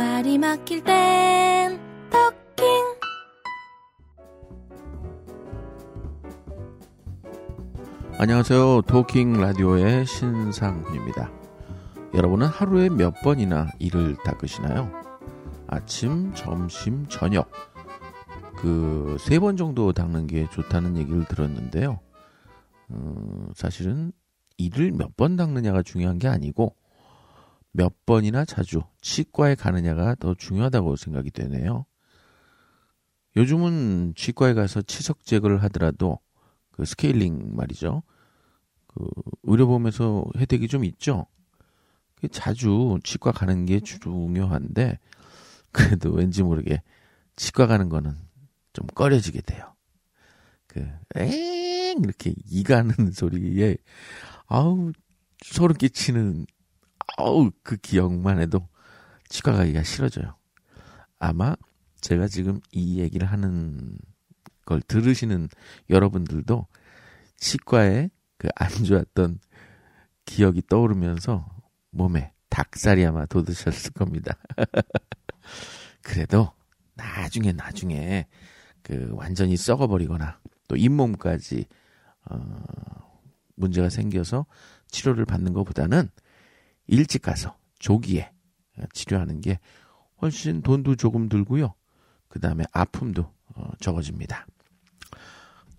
말이 막힐 땐 토킹 안녕하세요. 토킹 라디오의 신상훈입니다. 여러분은 하루에 몇 번이나 이를 닦으시나요? 아침, 점심, 저녁. 그, 세 번 정도 닦는 게 좋다는 얘기를 들었는데요. 어, 사실은 이를 몇 번 닦느냐가 중요한 게 아니고, 몇 번이나 자주 치과에 가느냐가 더 중요하다고 생각이 되네요. 요즘은 치과에 가서 치석 제거를 하더라도 그 스케일링 말이죠. 그 의료보험에서 혜택이 좀 있죠. 자주 치과 가는 게 중요한데 그래도 왠지 모르게 치과 가는 거는 좀 꺼려지게 돼요. 그, 엥! 이렇게 이 가는 소리에, 아우, 소름 끼치는, 아우, 그 기억만 해도 치과 가기가 싫어져요. 아마 제가 지금 이 얘기를 하는 걸 들으시는 여러분들도 치과에 그 안 좋았던 기억이 떠오르면서 몸에 닭살이 아마 돋으셨을 겁니다. 그래도 나중에 나중에 그 완전히 썩어버리거나 또 잇몸까지 어 문제가 생겨서 치료를 받는 것보다는 일찍 가서 조기에 치료하는 게 훨씬 돈도 조금 들고요. 그 다음에 아픔도 어, 적어집니다.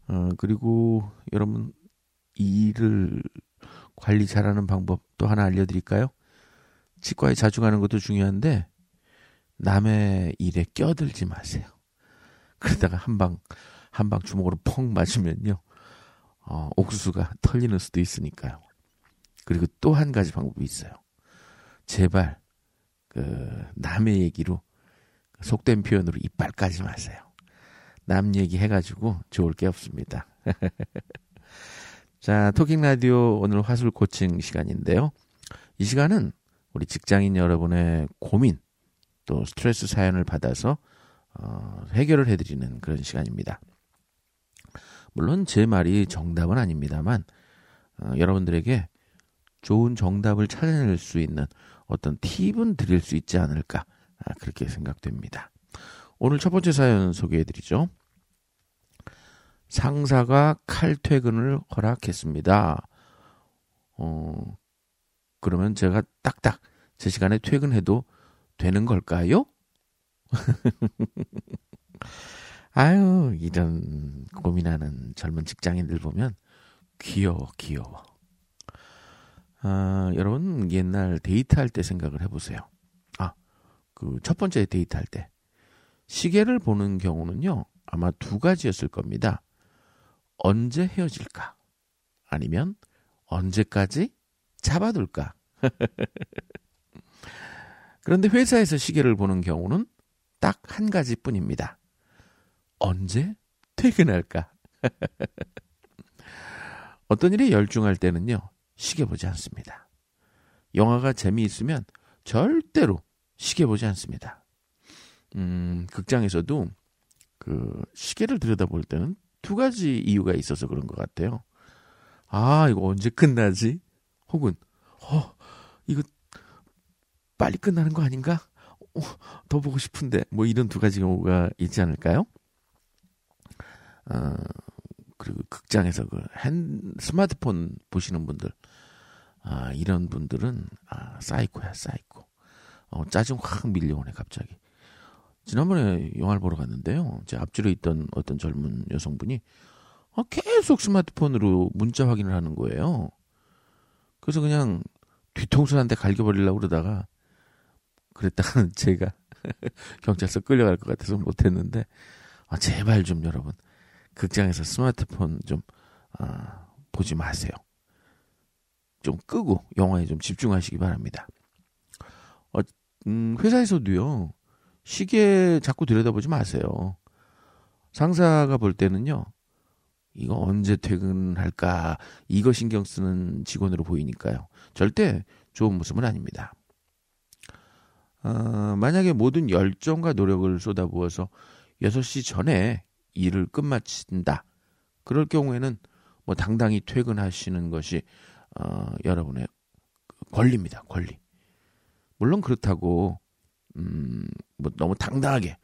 어, 그리고 여러분 이를 관리 잘하는 방법 또 하나 알려드릴까요? 치과에 자주 가는 것도 중요한데 남의 일에 껴들지 마세요. 그러다가 한 방, 한 방 주먹으로 펑 맞으면요. 어, 옥수수가 털리는 수도 있으니까요. 그리고 또 한 가지 방법이 있어요. 제발, 그, 남의 얘기로, 속된 표현으로 이빨 까지 마세요. 남 얘기 해가지고 좋을 게 없습니다. 자, 토킹 라디오 오늘 화술 코칭 시간인데요. 이 시간은 우리 직장인 여러분의 고민 또 스트레스 사연을 받아서 어, 해결을 해드리는 그런 시간입니다. 물론 제 말이 정답은 아닙니다만 어, 여러분들에게 좋은 정답을 찾아낼 수 있는 어떤 팁은 드릴 수 있지 않을까 아, 그렇게 생각됩니다. 오늘 첫 번째 사연 소개해드리죠. 상사가 칼퇴근을 허락했습니다. 어, 그러면 제가 딱딱 제 시간에 퇴근해도 되는 걸까요? 아유, 이런 고민하는 젊은 직장인들 보면 귀여워, 귀여워. 아, 여러분, 옛날 데이트할 때 생각을 해보세요. 아, 그 첫 번째 데이트할 때. 시계를 보는 경우는요, 아마 두 가지였을 겁니다. 언제 헤어질까? 아니면 언제까지 잡아둘까? 그런데 회사에서 시계를 보는 경우는 딱 한 가지 뿐입니다. 언제 퇴근할까? 어떤 일에 열중할 때는요, 시계 보지 않습니다. 영화가 재미있으면 절대로 시계 보지 않습니다. 음, 극장에서도 그 시계를 들여다볼 때는 두 가지 이유가 있어서 그런 것 같아요. 아, 이거 언제 끝나지? 혹은, 어, 이거 빨리 끝나는 거 아닌가? 어, 더 보고 싶은데, 뭐 이런 두 가지 경우가 있지 않을까요? 어, 그리고 극장에서 그 핸, 스마트폰 보시는 분들, 아, 이런 분들은, 아, 사이코야, 사이코. 어, 짜증 확 밀려오네, 갑자기. 지난번에 영화를 보러 갔는데요. 제 앞줄에 있던 어떤 젊은 여성분이 아, 계속 스마트폰으로 문자 확인을 하는 거예요. 그래서 그냥 뒤통수 한테 갈겨버리려고 그러다가 그랬다가는 제가 경찰서 끌려갈 것 같아서 못했는데 아, 제발 좀 여러분 극장에서 스마트폰 좀 아, 보지 마세요. 좀 끄고 영화에 좀 집중하시기 바랍니다. 어, 음, 회사에서도요. 시계 자꾸 들여다보지 마세요. 상사가 볼 때는요. 이거 언제 퇴근할까 이거 신경 쓰는 직원으로 보이니까요. 절대 좋은 모습은 아닙니다. 어, 만약에 모든 열정과 노력을 쏟아부어서 6시 전에 일을 끝마친다. 그럴 경우에는 뭐 당당히 퇴근하시는 것이 어, 여러분의 권리입니다. 권리. 물론 그렇다고 음, 뭐 너무 당당하게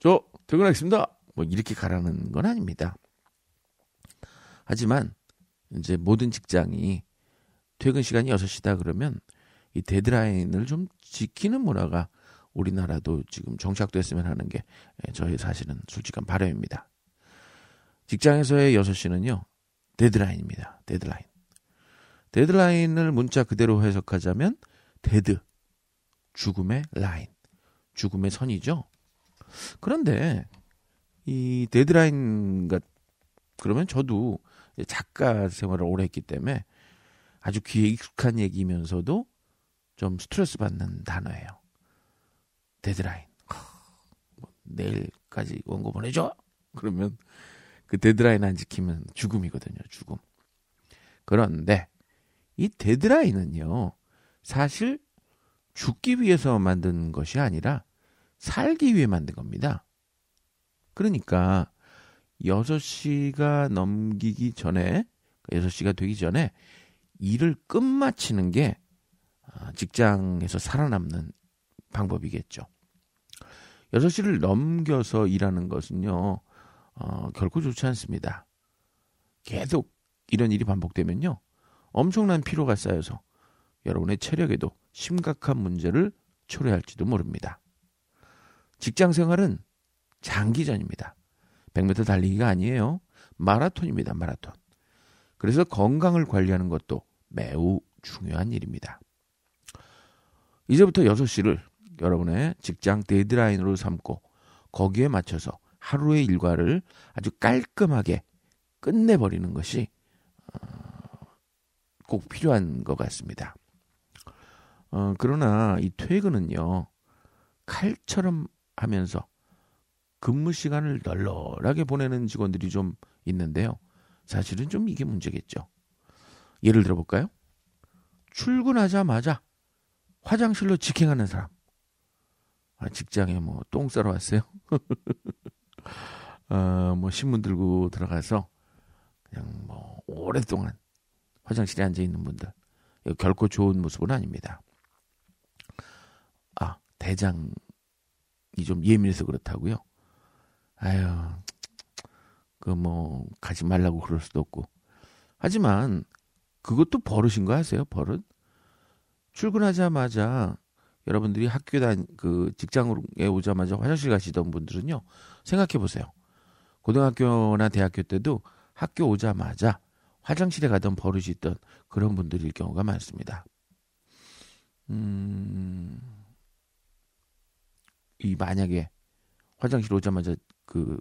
저 퇴근하겠습니다. 뭐 이렇게 가라는 건 아닙니다. 하지만 이제 모든 직장이 퇴근 시간이 6시다 그러면 이 데드라인을 좀 지키는 문화가 우리나라도 지금 정착됐으면 하는 게 저희 사실은 솔직한 바람입니다. 직장에서의 6시는요, 데드라인입니다. 데드라인. 데드라인을 문자 그대로 해석하자면 dead, 죽음의 라인, 죽음의 선이죠. 그런데 이 데드라인과 그러면 저도 작가 생활을 오래 했기 때문에 아주 귀에 익숙한 얘기면서도 좀 스트레스 받는 단어예요. 데드라인. 뭐 내일까지 원고 보내줘. 그러면 그 데드라인 안 지키면 죽음이거든요. 죽음. 그런데 이 데드라인은요. 사실 죽기 위해서 만든 것이 아니라 살기 위해 만든 겁니다. 그러니까 6시가 넘기기 전에 6시가 되기 전에 일을 끝마치는 게 아, 직장에서 살아남는 방법이겠죠. 6시를 넘겨서 일하는 것은요, 어, 결코 좋지 않습니다. 계속 이런 일이 반복되면요, 엄청난 피로가 쌓여서 여러분의 체력에도 심각한 문제를 초래할지도 모릅니다. 직장 생활은 장기전입니다. 100m 달리기가 아니에요. 마라톤입니다. 마라톤. 그래서 건강을 관리하는 것도 매우 중요한 일입니다. 이제부터 6시를 여러분의 직장 데드라인으로 삼고 거기에 맞춰서 하루의 일과를 아주 깔끔하게 끝내버리는 것이 어, 꼭 필요한 것 같습니다. 어, 그러나 이 퇴근은요, 칼처럼 하면서 근무 시간을 널널하게 보내는 직원들이 좀 있는데요. 사실은 좀 이게 문제겠죠. 예를 들어 볼까요? 출근하자마자 화장실로 직행하는 사람. 아, 직장에 뭐 똥 싸러 왔어요. 어, 뭐 신문 들고 들어가서 그냥 뭐 오랫동안 화장실에 앉아 있는 분들. 결코 좋은 모습은 아닙니다. 아, 대장이 좀 예민해서 그렇다고요. 아유, 그 뭐 가지 말라고 그럴 수도 없고. 하지만 그것도 버릇인 거 아세요? 버릇? 출근하자마자 여러분들이 학교 단, 그 직장에 오자마자 화장실 가시던 분들은요, 생각해 보세요. 고등학교나 대학교 때도 학교 오자마자 화장실에 가던 버릇이 있던 그런 분들일 경우가 많습니다. 음, 이 만약에 화장실 오자마자 그,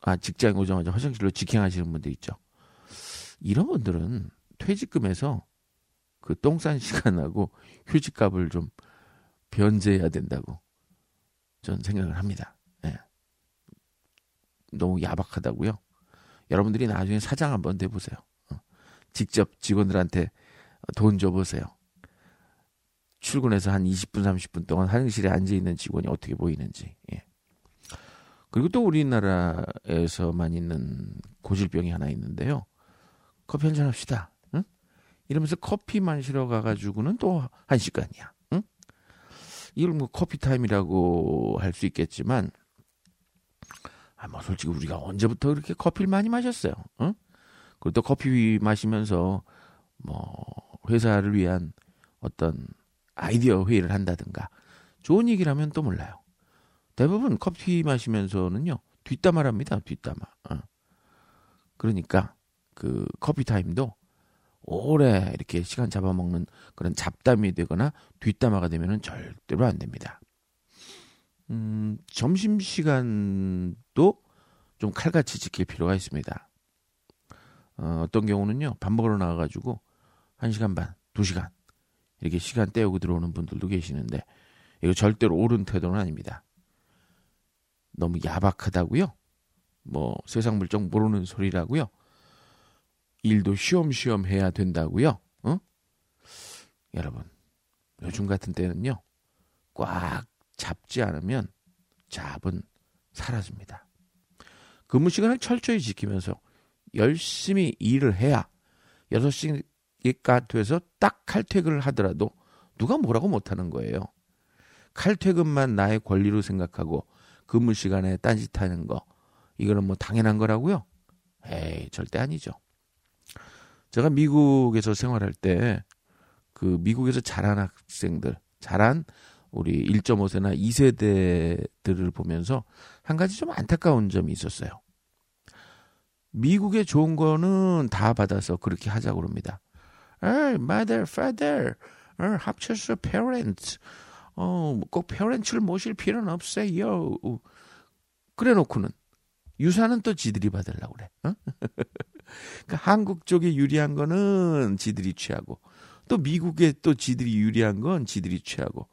아, 직장에 오자마자 화장실로 직행하시는 분들 있죠. 이런 분들은 퇴직금에서 그 똥 싼 시간하고 휴직값을 좀 변제해야 된다고 전 생각을 합니다. 네. 너무 야박하다고요. 여러분들이 나중에 사장 한번 돼보세요. 어. 직접 직원들한테 돈 줘보세요. 출근해서 한 20분, 30분 동안 화장실에 앉아있는 직원이 어떻게 보이는지. 예. 그리고 또 우리나라에서만 있는 고질병이 하나 있는데요. 커피 한잔 합시다. 응? 이러면서 커피 마시러 가가지고는 또 한 시간이야. 응? 이걸 뭐 커피 타임이라고 할 수 있겠지만, 아, 뭐 솔직히 우리가 언제부터 그렇게 커피를 많이 마셨어요. 응? 그리고 또 커피 마시면서 뭐 회사를 위한 어떤 아이디어 회의를 한다든가 좋은 얘기를 하면 또 몰라요. 대부분 커피 마시면서는요 뒷담화를 합니다. 뒷담화. 어. 그러니까 그 커피 타임도 오래 이렇게 시간 잡아먹는 그런 잡담이 되거나 뒷담화가 되면은 절대로 안 됩니다. 음, 점심 시간도 좀 칼같이 지킬 필요가 있습니다. 어, 어떤 경우는요, 밥 먹으러 나가가지고, 한 시간 반, 두 시간, 이렇게 시간 때우고 들어오는 분들도 계시는데, 이거 절대로 옳은 태도는 아닙니다. 너무 야박하다고요? 뭐, 세상 물정 모르는 소리라고요? 일도 쉬엄쉬엄 해야 된다고요? 어? 여러분, 요즘 같은 때는요, 꽉 잡지 않으면 잡은 사라집니다. 근무 시간을 철저히 지키면서 열심히 일을 해야 6시가 돼서 딱 칼퇴근을 하더라도 누가 뭐라고 못하는 거예요. 칼퇴근만 나의 권리로 생각하고 근무 시간에 딴짓하는 거 이거는 뭐 당연한 거라고요? 에이 절대 아니죠. 제가 미국에서 생활할 때 그 미국에서 자란 학생들, 자란 우리 1.5세나 2세대들을 보면서 한 가지 좀 안타까운 점이 있었어요. 미국의 좋은 거는 다 받아서 그렇게 하자고 그럽니다. 에 mother, father, 어, 합쳐서 parents. 어, 꼭 parents를 모실 필요는 없어요. 그래 놓고는 유산은 또 지들이 받으려고 그래. 어? 그러니까 한국 쪽에 유리한 거는 지들이 취하고 또 미국에 또 지들이 유리한 건 지들이 취하고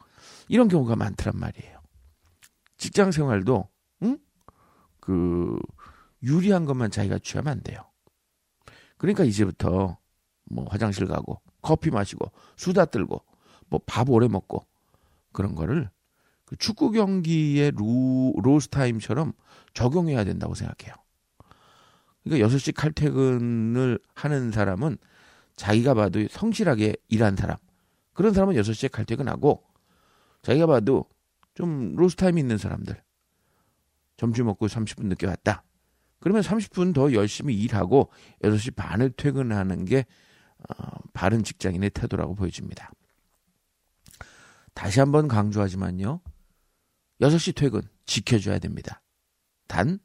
이런 경우가 많더란 말이에요. 직장 생활도 응? 그 유리한 것만 자기가 취하면 안 돼요. 그러니까 이제부터 뭐 화장실 가고 커피 마시고 수다 떨고 뭐 밥 오래 먹고 그런 거를 그 축구 경기의 루, 로스 타임처럼 적용해야 된다고 생각해요. 그러니까 6시 칼퇴근을 하는 사람은 자기가 봐도 성실하게 일한 사람. 그런 사람은 6시에 칼퇴근하고 자기가 봐도 좀 로스 타임 있는 사람들. 점심 먹고 30분 늦게 왔다. 그러면 30분 더 열심히 일하고 6시 반을 퇴근하는 게 어, 바른 직장인의 태도라고 보여집니다. 다시 한번 강조하지만요. 6시 퇴근 지켜줘야 됩니다. 단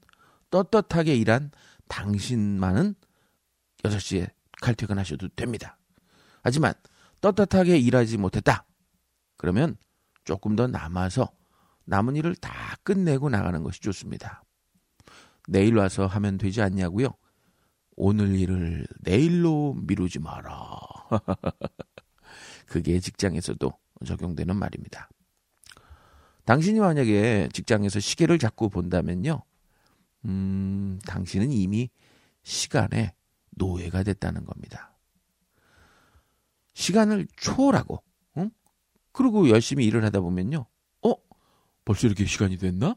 떳떳하게 일한 당신만은 6시에 칼퇴근하셔도 됩니다. 하지만 떳떳하게 일하지 못했다. 그러면 조금 더 남아서 남은 일을 다 끝내고 나가는 것이 좋습니다. 내일 와서 하면 되지 않냐고요? 오늘 일을 내일로 미루지 마라. 그게 직장에서도 적용되는 말입니다. 당신이 만약에 직장에서 시계를 자꾸 본다면요. 음, 당신은 이미 시간에 노예가 됐다는 겁니다. 시간을 초월하고, 응? 그리고 열심히 일을 하다 보면요. 어? 벌써 이렇게 시간이 됐나?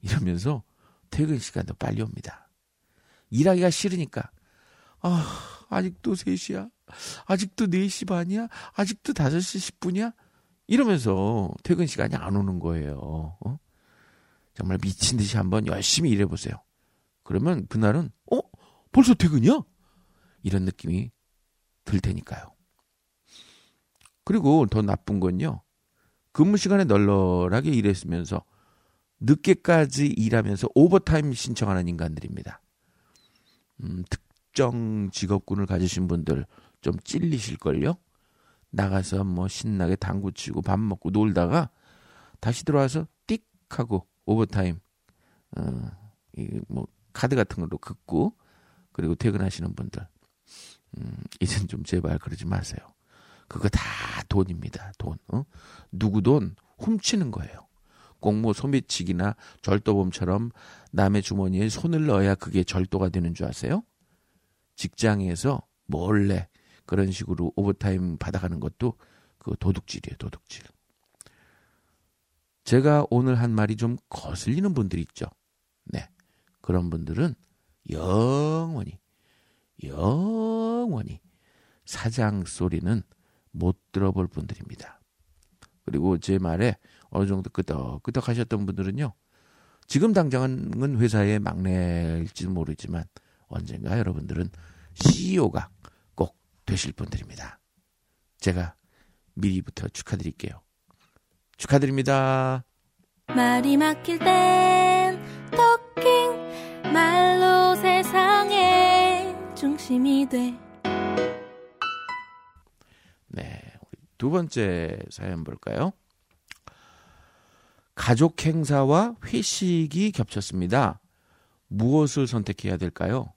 이러면서 퇴근 시간도 빨리 옵니다. 일하기가 싫으니까, 아, 아직도 3시야? 아직도 4시 반이야? 아직도 5시 10분이야? 이러면서 퇴근 시간이 안 오는 거예요. 어? 정말 미친 듯이 한번 열심히 일해 보세요. 그러면 그날은, 어? 벌써 퇴근이야? 이런 느낌이 들 테니까요. 그리고 더 나쁜 건요. 근무 시간에 널널하게 일했으면서 늦게까지 일하면서 오버타임 신청하는 인간들입니다. 음, 특정 직업군을 가지신 분들 좀 찔리실걸요? 나가서 뭐 신나게 당구 치고 밥 먹고 놀다가 다시 들어와서 띡 하고 오버타임, 어, 이뭐 카드 같은 걸로 긋고 그리고 퇴근하시는 분들. 음, 이젠 좀 제발 그러지 마세요. 그거 다 돈입니다. 돈. 어? 누구 돈 훔치는 거예요. 공모 소매치기나 절도범처럼 남의 주머니에 손을 넣어야 그게 절도가 되는 줄 아세요? 직장에서 몰래 그런 식으로 오버타임 받아가는 것도 그 도둑질이에요, 도둑질. 제가 오늘 한 말이 좀 거슬리는 분들이 있죠. 네. 그런 분들은 영원히, 영원히 사장 소리는 못 들어볼 분들입니다. 그리고 제 말에 어느 정도 끄덕끄덕 하셨던 분들은요. 지금 당장은 회사의 막내일지는 모르지만 언젠가 여러분들은 CEO가 꼭 되실 분들입니다. 제가 미리부터 축하드릴게요. 축하드립니다. 말이 막힐 땐 토킹 말로 세상의 중심이 돼. 두 번째 사연 볼까요? 가족 행사와 회식이 겹쳤습니다. 무엇을 선택해야 될까요?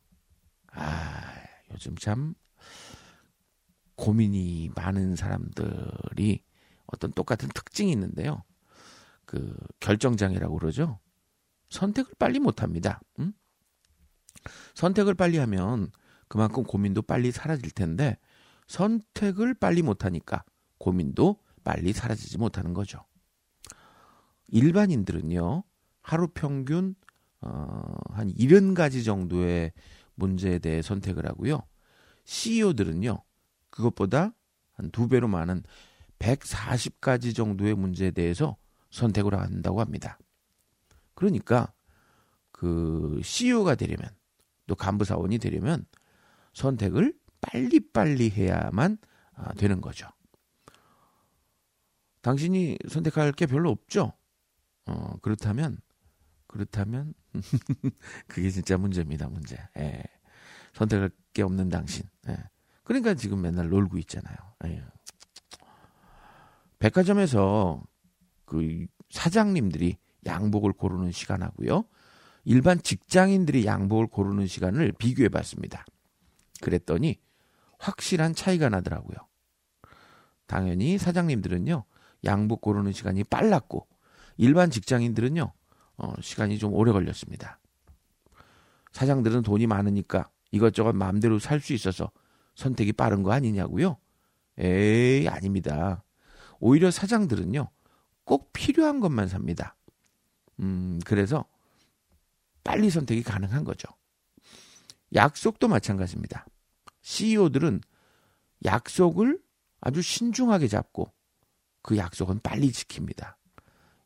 아, 요즘 참 고민이 많은 사람들이 어떤 똑같은 특징이 있는데요. 그 결정장애라고 그러죠. 선택을 빨리 못 합니다. 음? 선택을 빨리 하면 그만큼 고민도 빨리 사라질 텐데 선택을 빨리 못 하니까 고민도 빨리 사라지지 못하는 거죠. 일반인들은요, 하루 평균, 어, 한 70가지 정도의 문제에 대해 선택을 하고요. CEO들은요, 그것보다 한 두 배로 많은 140가지 정도의 문제에 대해서 선택을 한다고 합니다. 그러니까 그 CEO가 되려면 또 간부 사원이 되려면 선택을 빨리빨리 해야만 아, 되는 거죠. 당신이 선택할 게 별로 없죠? 어, 그렇다면, 그렇다면, 그게 진짜 문제입니다, 문제. 예. 선택할 게 없는 당신. 예. 그러니까 지금 맨날 놀고 있잖아요. 예. 백화점에서 그 사장님들이 양복을 고르는 시간하고요. 일반 직장인들이 양복을 고르는 시간을 비교해 봤습니다. 그랬더니 확실한 차이가 나더라고요. 당연히 사장님들은요, 양복 고르는 시간이 빨랐고, 일반 직장인들은요, 어, 시간이 좀 오래 걸렸습니다. 사장들은 돈이 많으니까 이것저것 마음대로 살 수 있어서 선택이 빠른 거 아니냐고요? 에이, 아닙니다. 오히려 사장들은요, 꼭 필요한 것만 삽니다. 음, 그래서 빨리 선택이 가능한 거죠. 약속도 마찬가지입니다. CEO들은 약속을 아주 신중하게 잡고 그 약속은 빨리 지킵니다.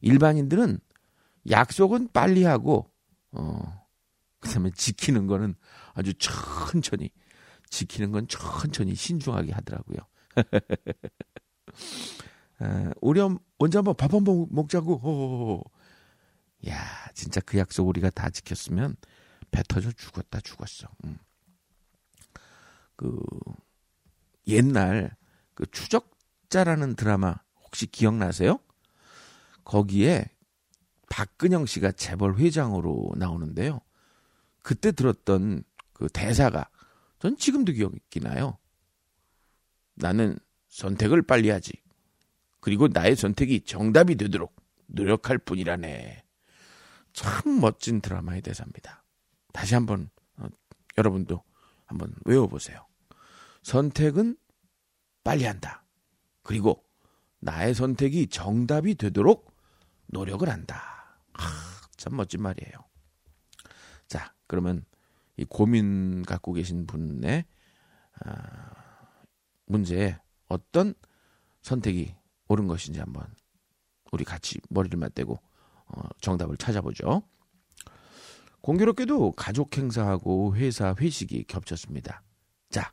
일반인들은 약속은 빨리 하고 어 그다음에 지키는 거는 아주 천천히 지키는 건 천천히 신중하게 하더라고요. 아, 우리 언제 한번 밥 한번 먹자고. 호호호. 야, 진짜 그 약속 우리가 다 지켰으면 배 터져 죽었다 죽었어. 음. 그 옛날 그 추적자라는 드라마 혹시 기억나세요? 거기에 박근영 씨가 재벌 회장으로 나오는데요. 그때 들었던 그 대사가 전 지금도 기억이 나요. 나는 선택을 빨리 하지. 그리고 나의 선택이 정답이 되도록 노력할 뿐이라네. 참 멋진 드라마의 대사입니다. 다시 한번 어, 여러분도 한번 외워보세요. 선택은 빨리 한다. 그리고 나의 선택이 정답이 되도록 노력을 한다. 하, 참 멋진 말이에요. 자, 그러면 이 고민 갖고 계신 분의 아, 문제에 어떤 선택이 옳은 것인지 한번 우리 같이 머리를 맞대고 어, 정답을 찾아보죠. 공교롭게도 가족 행사하고 회사 회식이 겹쳤습니다. 자,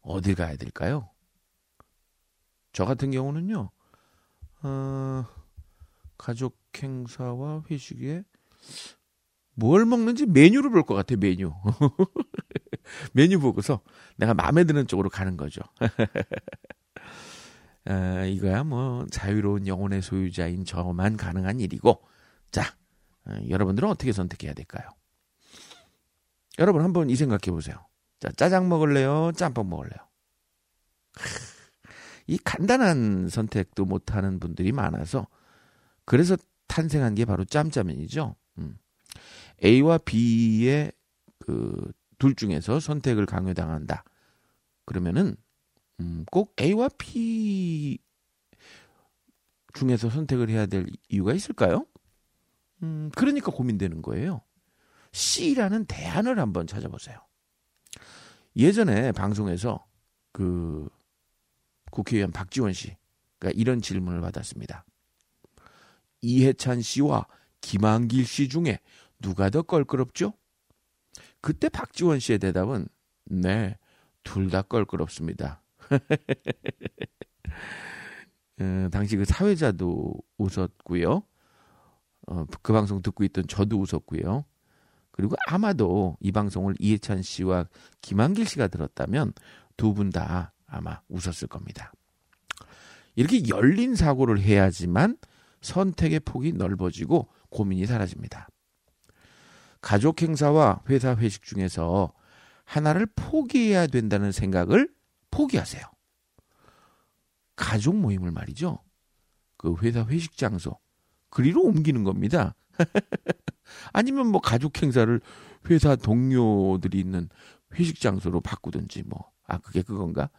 어딜 가야 될까요? 저 같은 경우는요, 어, 가족 행사와 회식에 뭘 먹는지 메뉴를 볼 것 같아요, 메뉴. 메뉴 보고서 내가 마음에 드는 쪽으로 가는 거죠. 아, 이거야 뭐 자유로운 영혼의 소유자인 저만 가능한 일이고 자 아, 여러분들은 어떻게 선택해야 될까요? 여러분 한번 이 생각해 보세요. 자 짜장 먹을래요? 짬뽕 먹을래요? 이 간단한 선택도 못하는 분들이 많아서 그래서 탄생한 게 바로 짬짜면이죠. 음. A와 B의 그 둘 중에서 선택을 강요당한다. 그러면은 음, 꼭 A와 B 중에서 선택을 해야 될 이유가 있을까요? 음, 그러니까 고민되는 거예요. C라는 대안을 한번 찾아보세요. 예전에 방송에서 그 국회의원 박지원 씨가 이런 질문을 받았습니다. 이해찬 씨와 김한길 씨 중에 누가 더 껄끄럽죠? 그때 박지원 씨의 대답은 네, 둘 다 껄끄럽습니다. 어, 당시 그 사회자도 웃었고요. 어, 그 방송 듣고 있던 저도 웃었고요. 그리고 아마도 이 방송을 이해찬 씨와 김한길 씨가 들었다면 두 분 다 아마 웃었을 겁니다. 이렇게 열린 사고를 해야지만 선택의 폭이 넓어지고 고민이 사라집니다. 가족 행사와 회사 회식 중에서 하나를 포기해야 된다는 생각을 포기하세요. 가족 모임을 말이죠. 그 회사 회식 장소 그리로 옮기는 겁니다. 아니면 뭐 가족 행사를 회사 동료들이 있는 회식 장소로 바꾸든지 뭐. 아, 그게 그건가?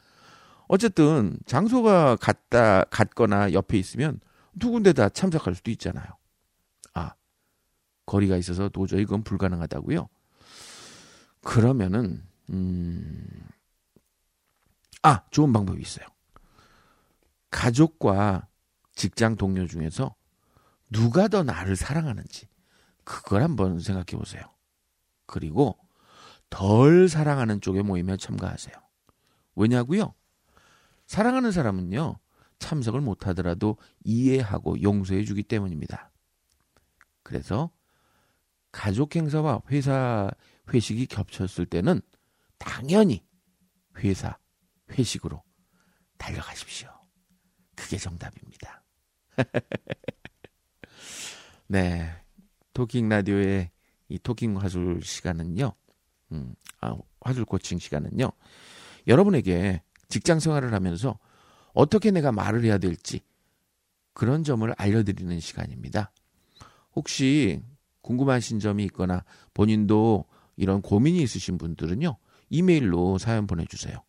어쨌든 장소가 같다 같거나 옆에 있으면 두 군데 다 참석할 수도 있잖아요. 아, 거리가 있어서 도저히 그건 불가능하다고요. 그러면은 음 아, 좋은 방법이 있어요. 가족과 직장 동료 중에서 누가 더 나를 사랑하는지 그걸 한번 생각해 보세요. 그리고 덜 사랑하는 쪽에 모임에 참가하세요. 왜냐고요? 사랑하는 사람은요. 참석을 못 하더라도 이해하고 용서해 주기 때문입니다. 그래서 가족 행사와 회사 회식이 겹쳤을 때는 당연히 회사 회식으로 달려가십시오. 그게 정답입니다. 네. 토킹 라디오의 이 토킹 화술 시간은요. 음, 아, 화술 코칭 시간은요. 여러분에게 직장 생활을 하면서 어떻게 내가 말을 해야 될지 그런 점을 알려드리는 시간입니다. 혹시 궁금하신 점이 있거나 본인도 이런 고민이 있으신 분들은요. 이메일로 사연 보내주세요.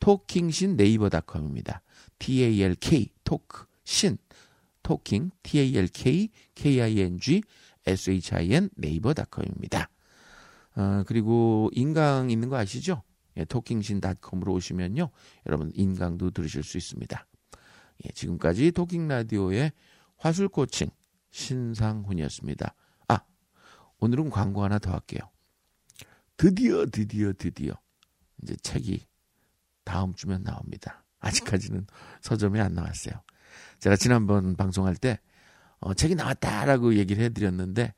토킹신 네이버닷컴입니다. T-A-L-K, 토크, 신, 토킹, T-A-L-K, K-I-N-G, S-H-I-N, 네이버닷컴입니다. 어, 그리고 인강 있는 거 아시죠? 예, 토킹신.com으로 오시면요. 여러분 인강도 들으실 수 있습니다. 예, 지금까지 토킹 라디오의 화술 코칭 신상훈이었습니다. 아, 오늘은 광고 하나 더 할게요. 드디어 드디어 드디어 이제 책이 다음 주면 나옵니다. 아직까지는 서점에 안 나왔어요. 제가 지난번 방송할 때 어, 책이 나왔다라고 얘기를 해드렸는데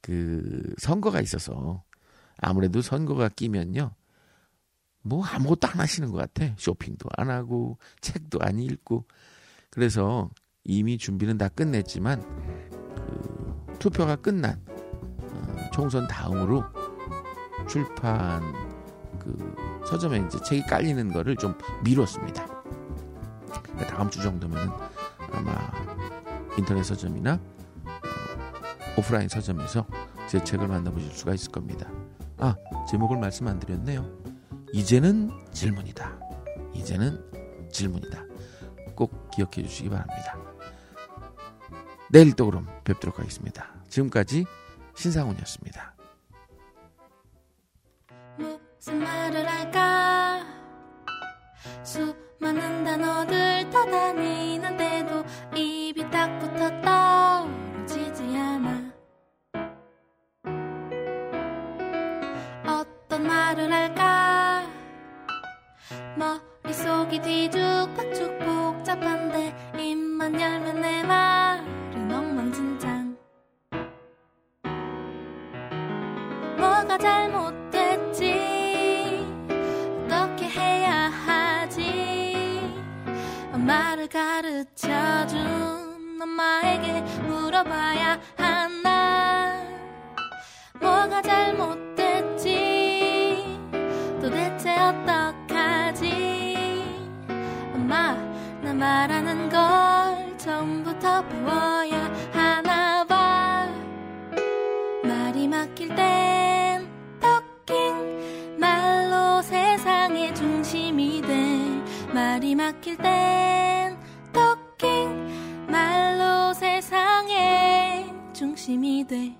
그 선거가 있어서 아무래도 선거가 끼면요 뭐 아무것도 안 하시는 것 같아 쇼핑도 안 하고 책도 안 읽고 그래서 이미 준비는 다 끝냈지만 그 투표가 끝난 어, 총선 다음으로 출판 그 서점에 이제 책이 깔리는 거를 좀 미뤘습니다. 그러니까 다음 주 정도면은 아마 인터넷 서점이나 어, 오프라인 서점에서 제 책을 만나보실 수가 있을 겁니다. 아 제목을 말씀 안 드렸네요. 이제는 질문이다. 이제는 질문이다. 꼭 기억해 주시기 바랍니다. 내일 또 그럼 뵙도록 하겠습니다. 지금까지 신상훈이었습니다. 가르쳐준 엄마에게 물어봐야 하나 뭐가 잘못됐지? 도대체 어떡하지? 엄마 나 말하는 걸 처음부터 배워야 하나 봐. 말이 막힐 땐 토킹 말로 세상의 중심이 돼. 말이 막힐 땐 蜜堆